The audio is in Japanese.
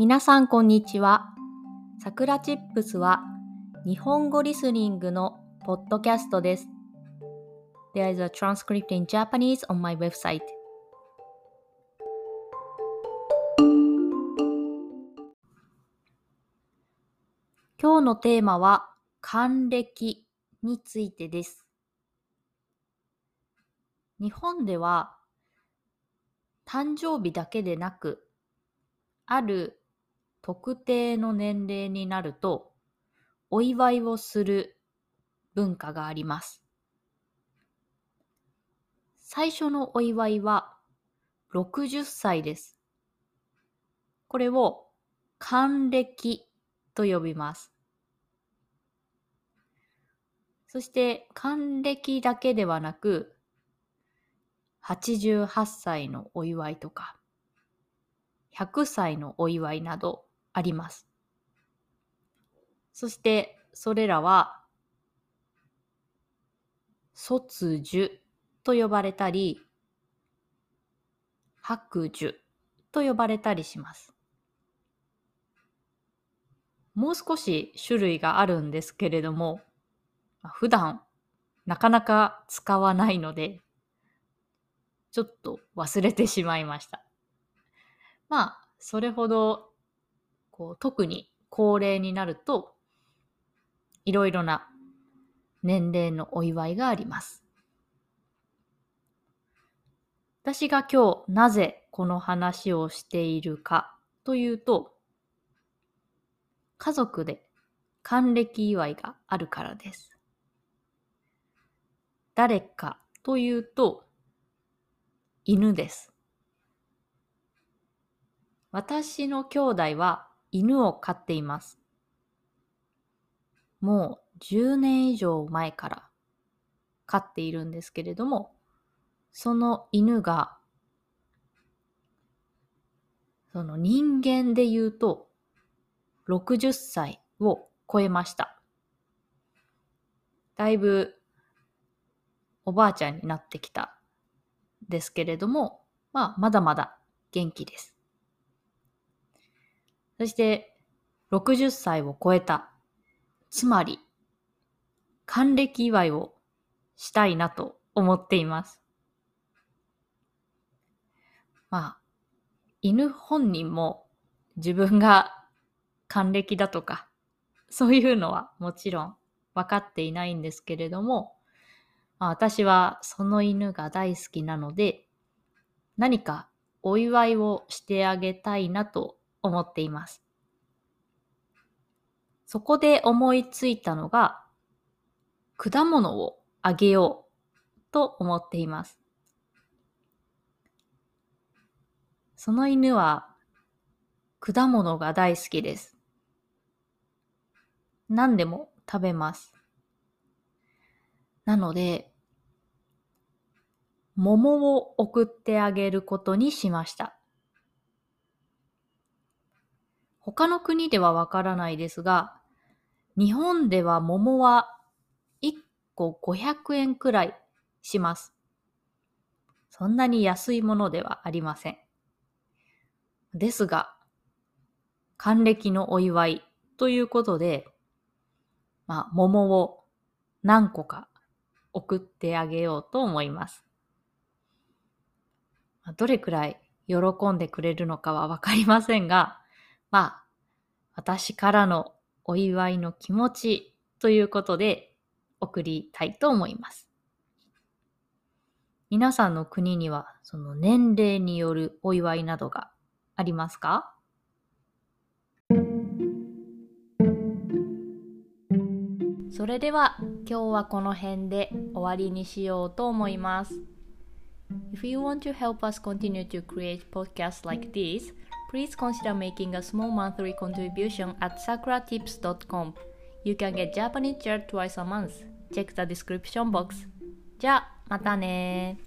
皆さんこんにちは。さくらチップスは日本語リスニングのポッドキャストです。There is a transcript in Japanese on my website. 今日のテーマは還暦についてです。日本では誕生日だけでなくある特定の年齢になるとお祝いをする文化があります。最初のお祝いは60歳です。これを還暦と呼びます。そして還暦だけではなく88歳のお祝いとか100歳のお祝いなどあります。そしてそれらは卒樹と呼ばれたり白樹と呼ばれたりします。もう少し種類があるんですけれども、普段なかなか使わないので、ちょっと忘れてしまいました。まあ、それほど、こう、特に高齢になると、いろいろな年齢のお祝いがあります。私が今日なぜこの話をしているかというと、家族で還暦祝いがあるからです。誰かというと、犬です。私の兄弟は犬を飼っています。もう10年以上前から飼っているんですけれども、その犬が、その人間で言うと60歳を超えました。だいぶおばあちゃんになってきたですけれども、まあ、まだまだ元気です。そして、60歳を超えた。つまり、還暦祝いをしたいなと思っています。まあ、犬本人も自分が還暦だとか、そういうのはもちろん分かっていないんですけれども、まあ、私はその犬が大好きなので、何かお祝いをしてあげたいなと思っています。そこで思いついたのが、果物をあげようと思っています。その犬は果物が大好きです。何でも食べます。なので、桃を送ってあげることにしました。他の国ではわからないですが、日本では桃は1個500円くらいします。そんなに安いものではありません。ですが、還暦のお祝いということで、まあ、桃を何個か送ってあげようと思います。どれくらい喜んでくれるのかはわかりませんが、まあ、私からのお祝いの気持ちということで送りたいと思います。皆さんの国にはその年齢によるお祝いなどがありますか？それでは今日はこの辺で終わりにしようと思います。If you want to help us continue to create podcasts like this, please consider making a small monthly contribution at sakuratips.com. You can get Japanese chair twice a month. Check the description box. じゃあ、またね